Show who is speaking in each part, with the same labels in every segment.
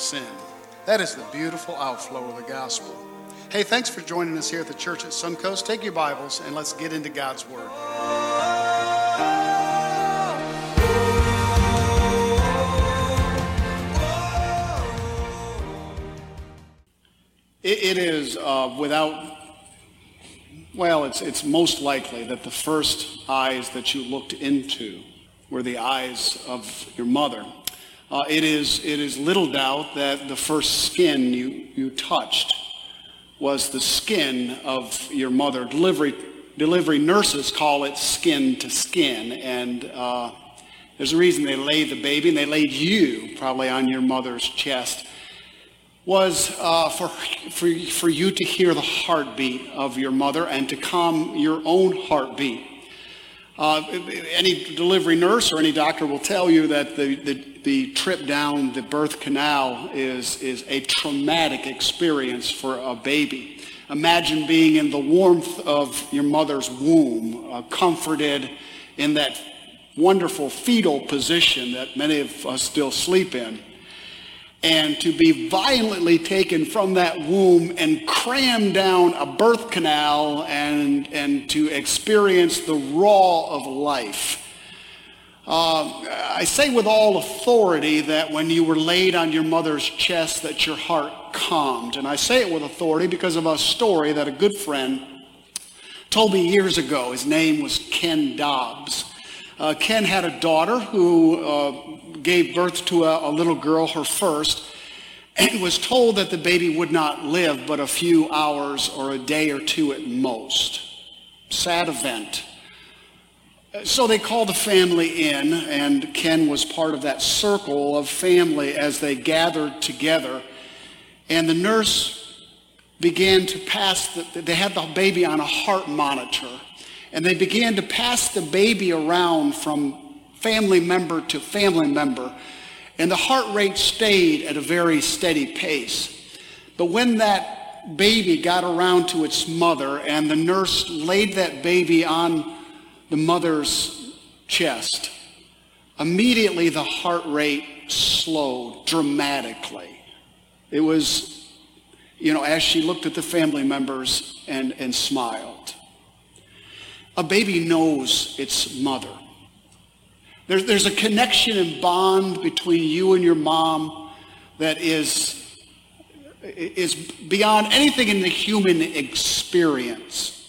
Speaker 1: sin. That is the beautiful outflow of the gospel. Hey, thanks for joining us here at the church at Suncoast. Take your Bibles and let's get into God's Word. It, it is uh, without, well, it's, it's most likely that the first eyes that you looked into were the eyes of your mother. Uh, it, is, it is little doubt that the first skin you, you touched was the skin of your mother. Delivery, delivery nurses call it skin to skin. And uh, there's a reason they laid the baby and they laid you probably on your mother's chest was uh, for, for, for you to hear the heartbeat of your mother and to calm your own heartbeat. Uh, any delivery nurse or any doctor will tell you that the, the, the trip down the birth canal is, is a traumatic experience for a baby. Imagine being in the warmth of your mother's womb, uh, comforted in that wonderful fetal position that many of us still sleep in and to be violently taken from that womb and crammed down a birth canal and, and to experience the raw of life. Uh, I say with all authority that when you were laid on your mother's chest that your heart calmed. And I say it with authority because of a story that a good friend told me years ago. His name was Ken Dobbs. Uh, Ken had a daughter who uh, gave birth to a, a little girl, her first, and was told that the baby would not live but a few hours or a day or two at most. Sad event. So they called the family in, and Ken was part of that circle of family as they gathered together. And the nurse began to pass, the, they had the baby on a heart monitor. And they began to pass the baby around from family member to family member, and the heart rate stayed at a very steady pace. But when that baby got around to its mother and the nurse laid that baby on the mother's chest, immediately the heart rate slowed dramatically. It was, you know, as she looked at the family members and, and smiled. A baby knows its mother. There's, there's a connection and bond between you and your mom that is, is beyond anything in the human experience.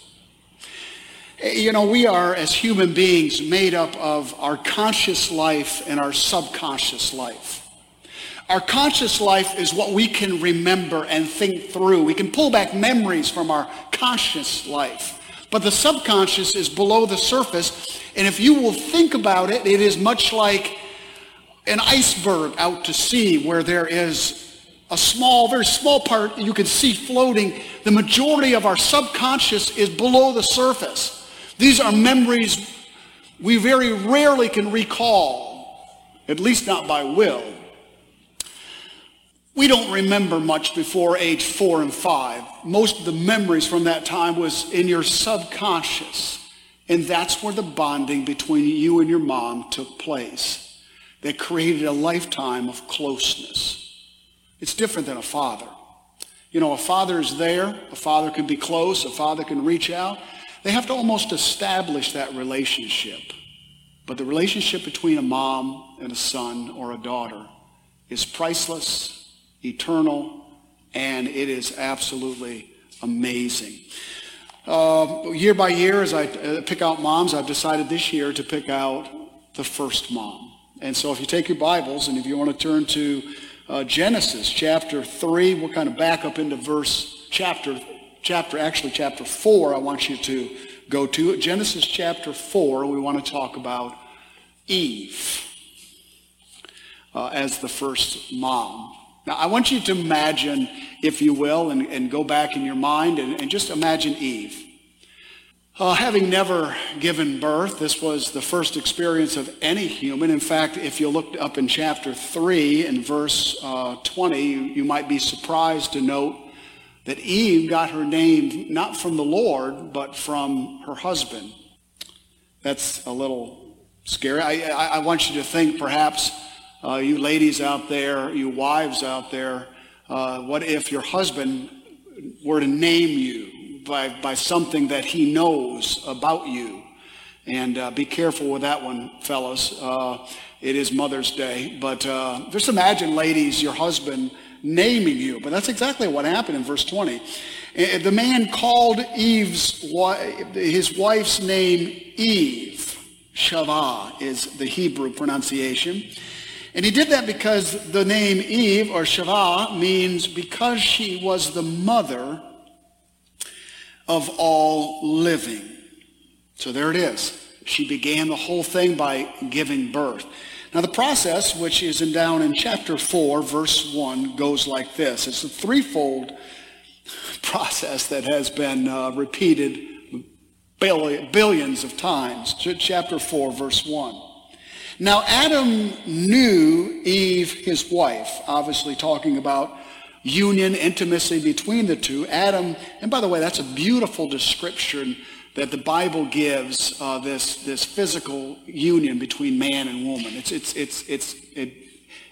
Speaker 1: Eh, you know, we are, as human beings, made up of our conscious life and our subconscious life. Our conscious life is what we can remember and think through. We can pull back memories from our conscious life. But the subconscious is below the surface. And if you will think about it, it is much like an iceberg out to sea where there is a small, very small part you can see floating. The majority of our subconscious is below the surface. These are memories we very rarely can recall, at least not by will. We don't remember much before age four and five. Most of the memories from that time was in your subconscious. And that's where the bonding between you and your mom took place. That created a lifetime of closeness. It's different than a father. You know, a father is there. A father can be close. A father can reach out. They have to almost establish that relationship. But the relationship between a mom and a son or a daughter is priceless eternal, and it is absolutely amazing. Uh, year by year, as I uh, pick out moms, I've decided this year to pick out the first mom. And so if you take your Bibles and if you want to turn to uh, Genesis chapter 3, we'll kind of back up into verse chapter, chapter, actually chapter 4, I want you to go to. Genesis chapter 4, we want to talk about Eve uh, as the first mom. Now, I want you to imagine, if you will, and, and go back in your mind and, and just imagine Eve. Uh, having never given birth, this was the first experience of any human. In fact, if you looked up in chapter 3 and verse uh, 20, you, you might be surprised to note that Eve got her name not from the Lord, but from her husband. That's a little scary. I, I, I want you to think perhaps Uh, you ladies out there, you wives out there, uh, what if your husband were to name you by, by something that he knows about you? And uh, be careful with that one, fellas. Uh, it is Mother's Day. But uh, just imagine, ladies, your husband naming you. But that's exactly what happened in verse 20. Uh, the man called Eve's, his wife's name Eve. Shavah is the Hebrew pronunciation. And he did that because the name Eve or Shavah means because she was the mother of all living. So there it is. She began the whole thing by giving birth. Now the process, which is in down in chapter 4, verse 1, goes like this. It's a threefold process that has been uh, repeated billions of times. Chapter 4, verse 1. Now, Adam knew Eve, his wife, obviously talking about union, intimacy between the two. Adam, and by the way, that's a beautiful description that the Bible gives uh, this, this physical union between man and woman. It's, it's, it's, it's, it,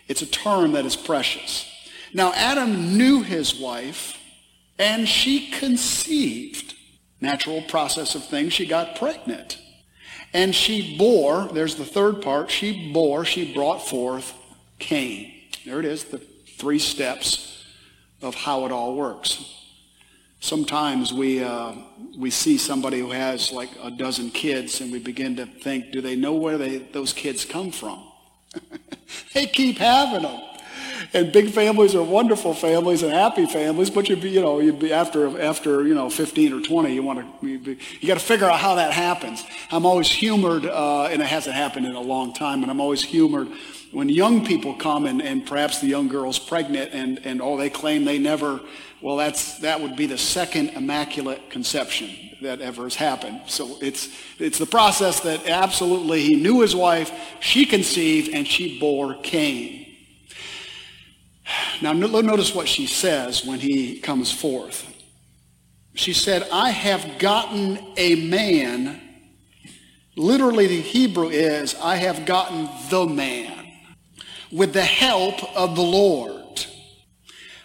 Speaker 1: it's a term that is precious. Now, Adam knew his wife, and she conceived. Natural process of things, she got pregnant. And she bore, there's the third part, she bore, she brought forth Cain. There it is, the three steps of how it all works. Sometimes we, uh, we see somebody who has like a dozen kids and we begin to think, do they know where they, those kids come from? they keep having them and big families are wonderful families and happy families, but you you know you be after after you know 15 or 20, you want to you got to figure out how that happens. I'm always humored, uh, and it hasn't happened in a long time, and I'm always humored when young people come and, and perhaps the young girl's pregnant and and oh they claim they never. Well, that's that would be the second immaculate conception that ever has happened. So it's it's the process that absolutely he knew his wife, she conceived, and she bore Cain. Now, notice what she says when he comes forth. She said, I have gotten a man. Literally, the Hebrew is, I have gotten the man with the help of the Lord.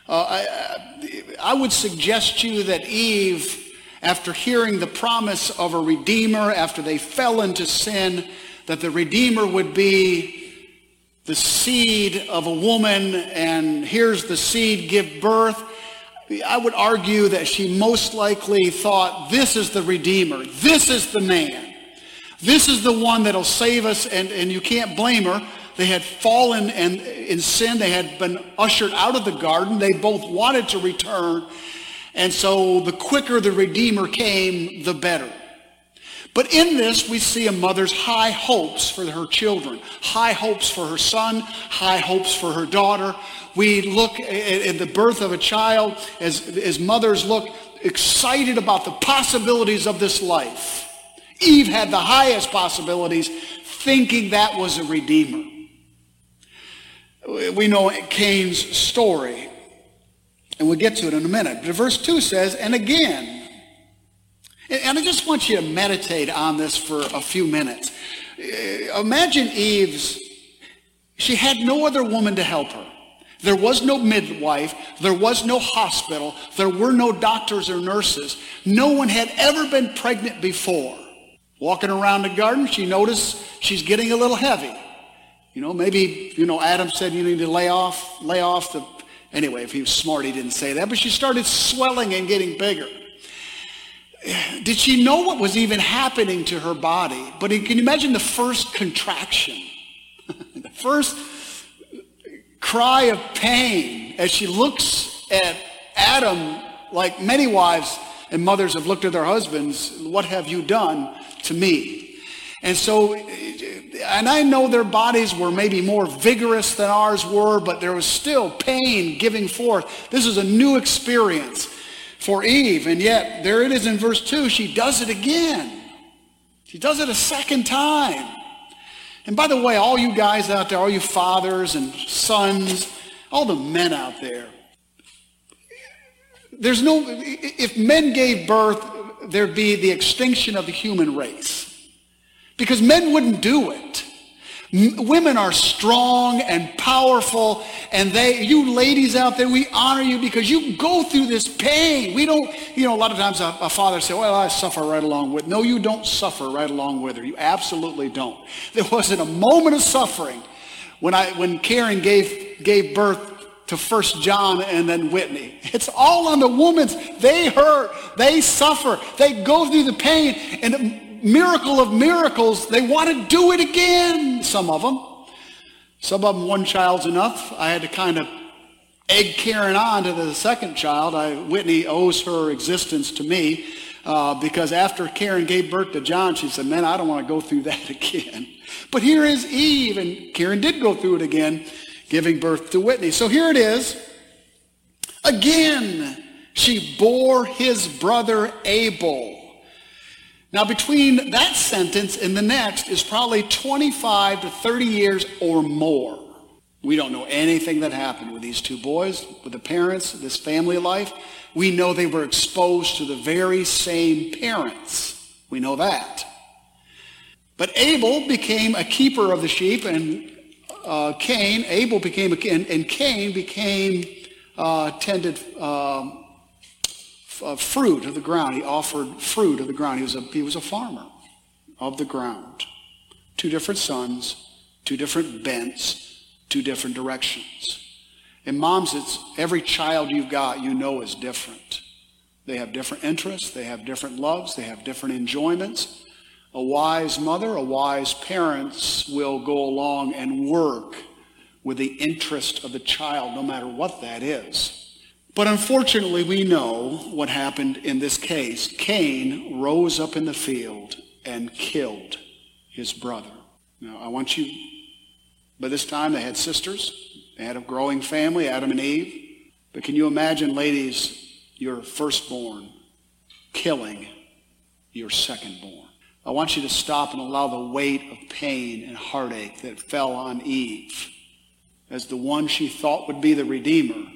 Speaker 1: Uh, I, I would suggest to you that Eve, after hearing the promise of a Redeemer, after they fell into sin, that the Redeemer would be the seed of a woman and here's the seed give birth, I would argue that she most likely thought, this is the Redeemer. This is the man. This is the one that'll save us. And, and you can't blame her. They had fallen and in sin. They had been ushered out of the garden. They both wanted to return. And so the quicker the Redeemer came, the better. But in this, we see a mother's high hopes for her children, high hopes for her son, high hopes for her daughter. We look at the birth of a child as, as mothers look excited about the possibilities of this life. Eve had the highest possibilities, thinking that was a redeemer. We know Cain's story, and we'll get to it in a minute. But verse 2 says, And again, and I just want you to meditate on this for a few minutes. Uh, imagine Eve's, she had no other woman to help her. There was no midwife. There was no hospital. There were no doctors or nurses. No one had ever been pregnant before. Walking around the garden, she noticed she's getting a little heavy. You know, maybe, you know, Adam said you need to lay off, lay off the, anyway, if he was smart, he didn't say that, but she started swelling and getting bigger did she know what was even happening to her body? But can you imagine the first contraction? the first cry of pain as she looks at Adam, like many wives and mothers have looked at their husbands, what have you done to me? And so, and I know their bodies were maybe more vigorous than ours were, but there was still pain giving forth. This is a new experience for Eve. And yet, there it is in verse 2. She does it again. She does it a second time. And by the way, all you guys out there, all you fathers and sons, all the men out there, there's no, if men gave birth, there'd be the extinction of the human race. Because men wouldn't do it. Women are strong and powerful, and they, you ladies out there, we honor you because you go through this pain. We don't, you know, a lot of times a, a father say, well, I suffer right along with. No, you don't suffer right along with her. You absolutely don't. There wasn't a moment of suffering when I, when Karen gave, gave birth to First John and then Whitney. It's all on the woman's. They hurt. They suffer. They go through the pain. And miracle of miracles, they want to do it again, some of them. Some of them, one child's enough. I had to kind of egg Karen on to the second child. I, Whitney owes her existence to me uh, because after Karen gave birth to John, she said, man, I don't want to go through that again. But here is Eve, and Karen did go through it again, giving birth to Whitney. So here it is. Again, she bore his brother Abel. Now, between that sentence and the next is probably 25 to 30 years or more. We don't know anything that happened with these two boys, with the parents, this family life. We know they were exposed to the very same parents. We know that. But Abel became a keeper of the sheep, and uh, Cain, Abel became a, and, and Cain became uh, tended. Um, uh, fruit of the ground. He offered fruit of the ground. He was, a, he was a farmer of the ground. Two different sons, two different bents, two different directions. And moms, it's every child you've got you know is different. They have different interests, they have different loves, they have different enjoyments. A wise mother, a wise parents will go along and work with the interest of the child, no matter what that is. But unfortunately, we know what happened in this case. Cain rose up in the field and killed his brother. Now, I want you, by this time they had sisters. They had a growing family, Adam and Eve. But can you imagine, ladies, your firstborn killing your secondborn? I want you to stop and allow the weight of pain and heartache that fell on Eve as the one she thought would be the Redeemer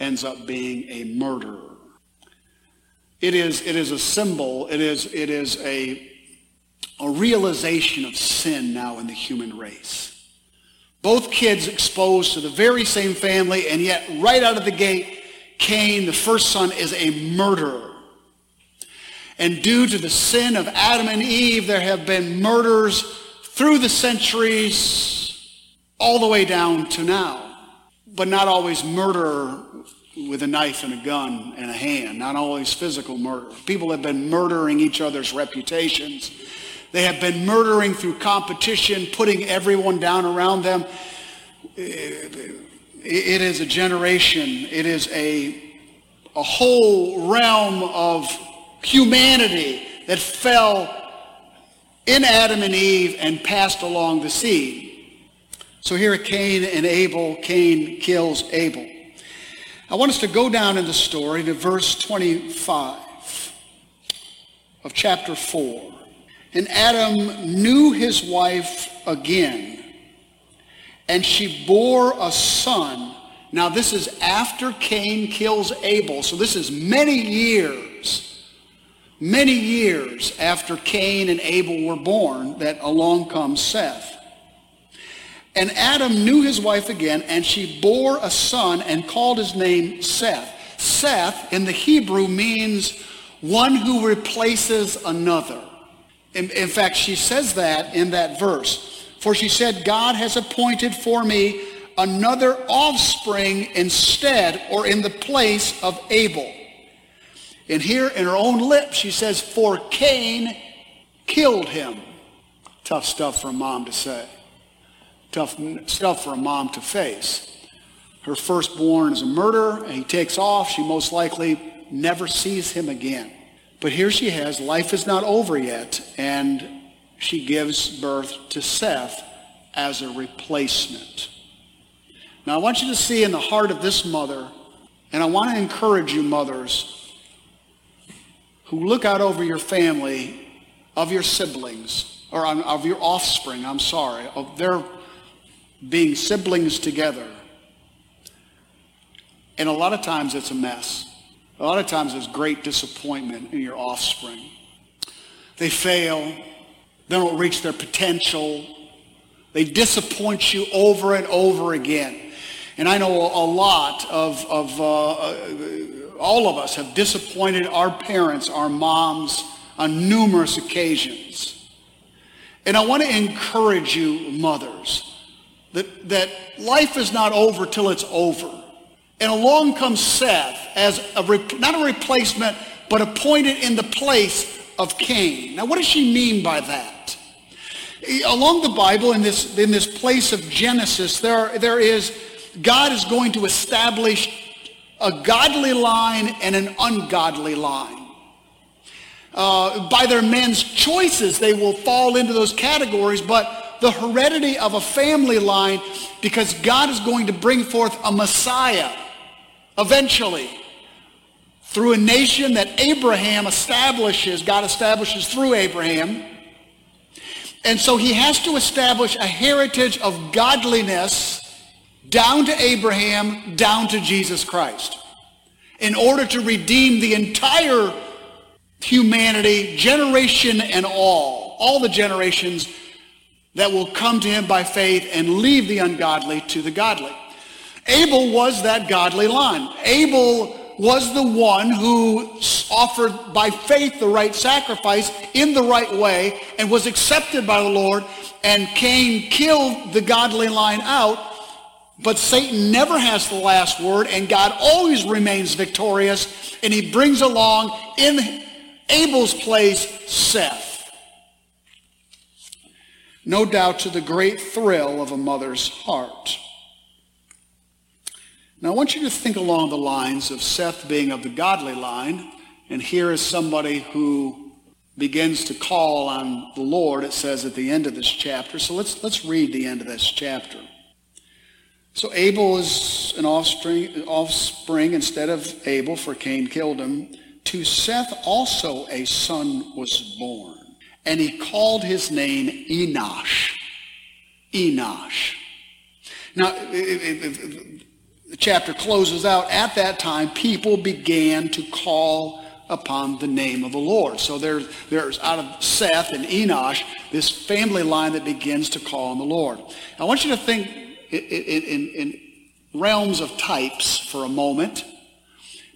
Speaker 1: ends up being a murderer. It is, it is a symbol, it is, it is a, a realization of sin now in the human race. Both kids exposed to the very same family, and yet right out of the gate, Cain, the first son, is a murderer. And due to the sin of Adam and Eve, there have been murders through the centuries, all the way down to now. But not always murder with a knife and a gun and a hand, not always physical murder. People have been murdering each other's reputations. They have been murdering through competition, putting everyone down around them. It is a generation, it is a, a whole realm of humanity that fell in Adam and Eve and passed along the seed. So here Cain and Abel, Cain kills Abel. I want us to go down in the story to verse 25 of chapter 4. And Adam knew his wife again, and she bore a son. Now, this is after Cain kills Abel, so this is many years, many years after Cain and Abel were born that along comes Seth. And Adam knew his wife again, and she bore a son and called his name Seth. Seth in the Hebrew means one who replaces another. In, in, fact, she says that in that verse. For she said, God has appointed for me another offspring instead or in the place of Abel. And here in her own lips, she says, for Cain killed him. Tough stuff for a mom to say tough stuff for a mom to face. Her firstborn is a murderer, and he takes off. She most likely never sees him again. But here she has, life is not over yet, and she gives birth to Seth as a replacement. Now, I want you to see in the heart of this mother, and I want to encourage you, mothers, who look out over your family, of your siblings, or of your offspring, I'm sorry, of their being siblings together. And a lot of times it's a mess. A lot of times there's great disappointment in your offspring. They fail. They don't reach their potential. They disappoint you over and over again. And I know a lot of, of uh, uh, all of us have disappointed our parents, our moms, on numerous occasions. And I want to encourage you, mothers, that, that life is not over till it's over. And along comes Seth as a, not a replacement, but appointed in the place of Cain. Now, what does she mean by that? Along the Bible, in this, in this place of Genesis, there, there is, God is going to establish a godly line and an ungodly line. Uh, by their men's choices, they will fall into those categories, but the heredity of a family line, because God is going to bring forth a Messiah eventually through a nation that Abraham establishes, God establishes through Abraham. And so he has to establish a heritage of godliness down to Abraham, down to Jesus Christ, in order to redeem the entire humanity, generation and all, all the generations that will come to him by faith and leave the ungodly to the godly. Abel was that godly line. Abel was the one who offered by faith the right sacrifice in the right way and was accepted by the Lord. And Cain killed the godly line out. But Satan never has the last word, and God always remains victorious. And he brings along in Abel's place Seth. No doubt to the great thrill of a mother's heart. Now, I want you to think along the lines of Seth being of the godly line, and here is somebody who begins to call on the Lord, it says at the end of this chapter. So let's, let's read the end of this chapter. So Abel is an offspring, offspring instead of Abel, for Cain killed him. To Seth also a son was born, and he called his name Enosh. Enosh. Now, it, it, it, the chapter closes out, at that time, people began to call upon the name of the Lord. So there's, there's out of Seth and Enosh, this family line that begins to call on the Lord. I want you to think in, in, in realms of types for a moment.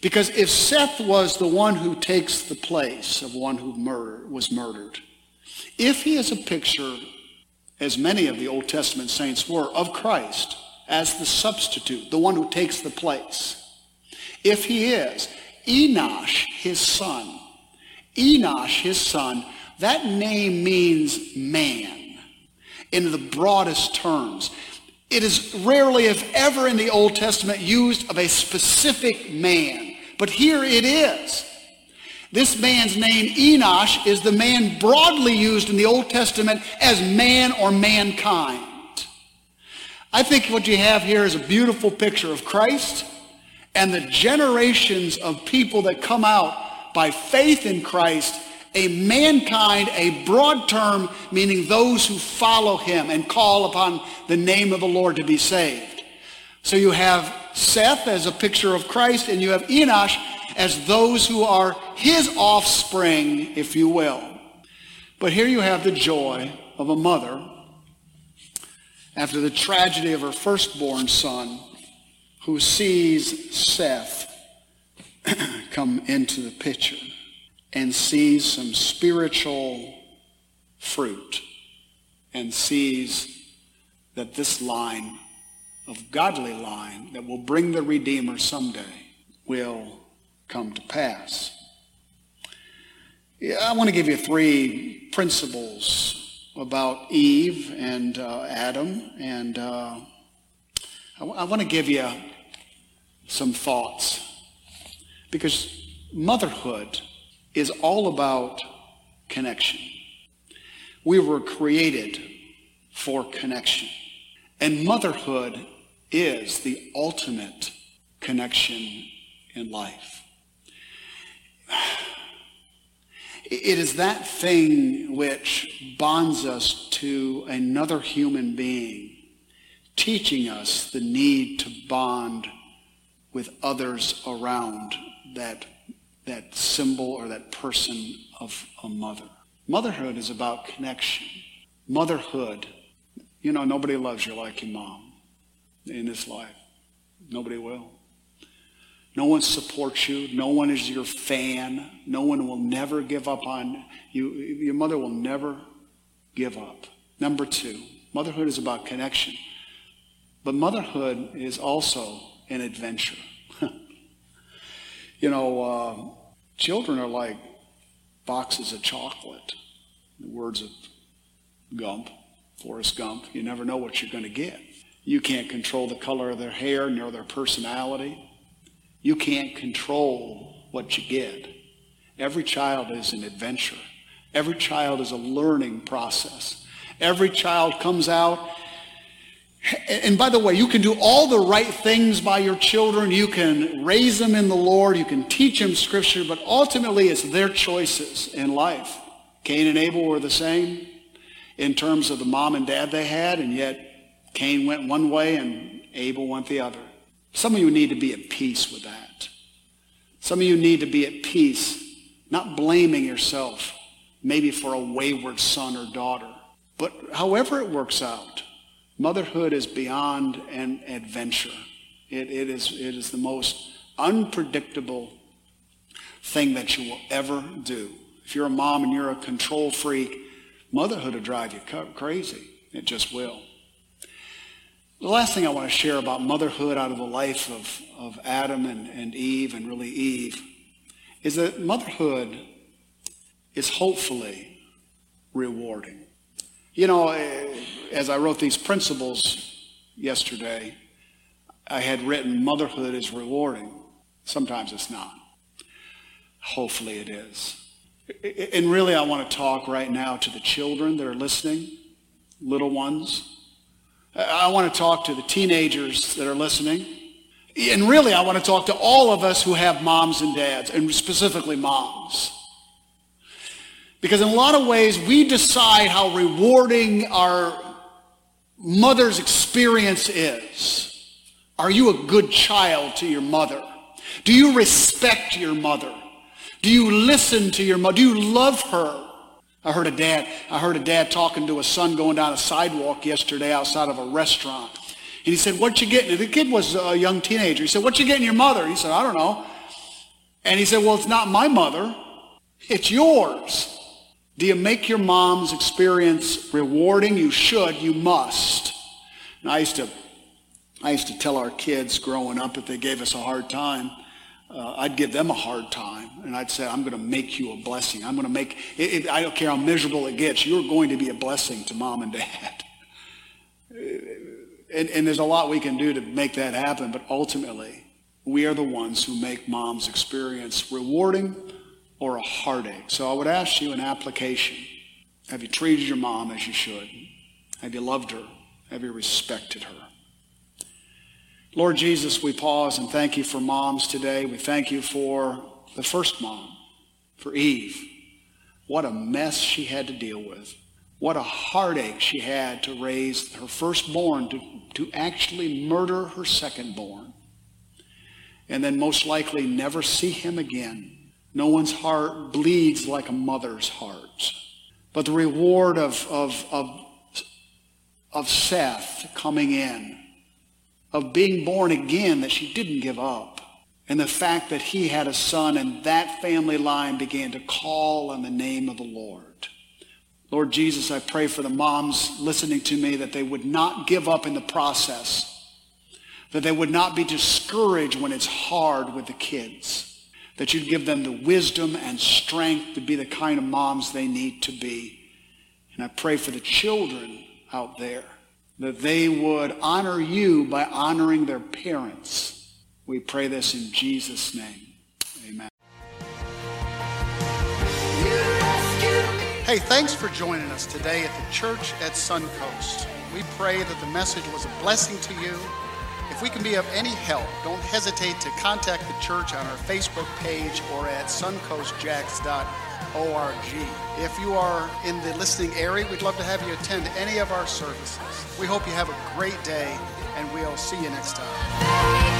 Speaker 1: Because if Seth was the one who takes the place of one who murder, was murdered, if he is a picture, as many of the Old Testament saints were, of Christ, as the substitute, the one who takes the place. If he is, Enosh, his son, Enosh, his son, that name means man in the broadest terms. It is rarely, if ever, in the Old Testament used of a specific man. But here it is. This man's name, Enosh, is the man broadly used in the Old Testament as man or mankind. I think what you have here is a beautiful picture of Christ and the generations of people that come out by faith in Christ, a mankind, a broad term, meaning those who follow him and call upon the name of the Lord to be saved. So you have Seth as a picture of Christ, and you have Enosh as those who are his offspring, if you will. But here you have the joy of a mother after the tragedy of her firstborn son, who sees Seth come into the picture and sees some spiritual fruit and sees that this line of godly line that will bring the Redeemer someday will come to pass. Yeah, I want to give you three principles about Eve and uh, Adam, and uh, I, w- I want to give you some thoughts because motherhood is all about connection. We were created for connection, and motherhood is the ultimate connection in life. It is that thing which bonds us to another human being, teaching us the need to bond with others around that, that symbol or that person of a mother. Motherhood is about connection. Motherhood You know, nobody loves you like your mom in this life. Nobody will. No one supports you. No one is your fan. No one will never give up on you. Your mother will never give up. Number two, motherhood is about connection. But motherhood is also an adventure. you know, uh, children are like boxes of chocolate. The words of Gump, Forrest Gump. You never know what you're going to get. You can't control the color of their hair nor their personality. You can't control what you get. Every child is an adventure. Every child is a learning process. Every child comes out. And by the way, you can do all the right things by your children. You can raise them in the Lord. You can teach them scripture, but ultimately it's their choices in life. Cain and Abel were the same in terms of the mom and dad they had, and yet Cain went one way and Abel went the other. Some of you need to be at peace with that. Some of you need to be at peace, not blaming yourself maybe for a wayward son or daughter. But however it works out, motherhood is beyond an adventure. It, it, is, it is the most unpredictable thing that you will ever do. If you're a mom and you're a control freak, motherhood will drive you crazy. It just will. The last thing I want to share about motherhood out of the life of, of Adam and, and Eve, and really Eve, is that motherhood is hopefully rewarding. You know, eh, as I wrote these principles yesterday, I had written motherhood is rewarding. Sometimes it's not. Hopefully it is. And really, I want to talk right now to the children that are listening, little ones I want to talk to the teenagers that are listening. And really, I want to talk to all of us who have moms and dads, and specifically moms. Because in a lot of ways, we decide how rewarding our mother's experience is. Are you a good child to your mother? Do you respect your mother? Do you listen to your mother? Do you love her? I heard a dad, I heard a dad talking to a son going down a sidewalk yesterday outside of a restaurant. And he said, what you getting? The kid was a young teenager. He said, what you getting your mother? He said, I don't know. And he said, well, it's not my mother. It's yours. Do you make your mom's experience rewarding? You should. You must. And I used to, I used to tell our kids growing up if they gave us a hard time, uh, I'd give them a hard time. And I'd say, I'm going to make you a blessing. I'm going to make, it, it, I don't care how miserable it gets, you're going to be a blessing to mom and dad. and, and there's a lot we can do to make that happen, but ultimately, we are the ones who make mom's experience rewarding or a heartache. So I would ask you an application. Have you treated your mom as you should? Have you loved her? Have you respected her? Lord Jesus, we pause and thank you for moms today. We thank you for the first mom, for Eve. What a mess she had to deal with. What a heartache she had to raise her firstborn, to, to actually murder her secondborn. And then most likely never see him again. No one's heart bleeds like a mother's heart. But the reward of, of, of, of Seth coming in of being born again that she didn't give up. And the fact that he had a son and that family line began to call on the name of the Lord. Lord Jesus, I pray for the moms listening to me that they would not give up in the process, that they would not be discouraged when it's hard with the kids, that you'd give them the wisdom and strength to be the kind of moms they need to be. And I pray for the children out there that they would honor you by honoring their parents. We pray this in Jesus' name. Amen. Hey, thanks for joining us today at the church at Suncoast. We pray that the message was a blessing to you. If we can be of any help, don't hesitate to contact the church on our Facebook page or at suncoastjax.com org. If you are in the listening area, we'd love to have you attend any of our services. We hope you have a great day, and we'll see you next time.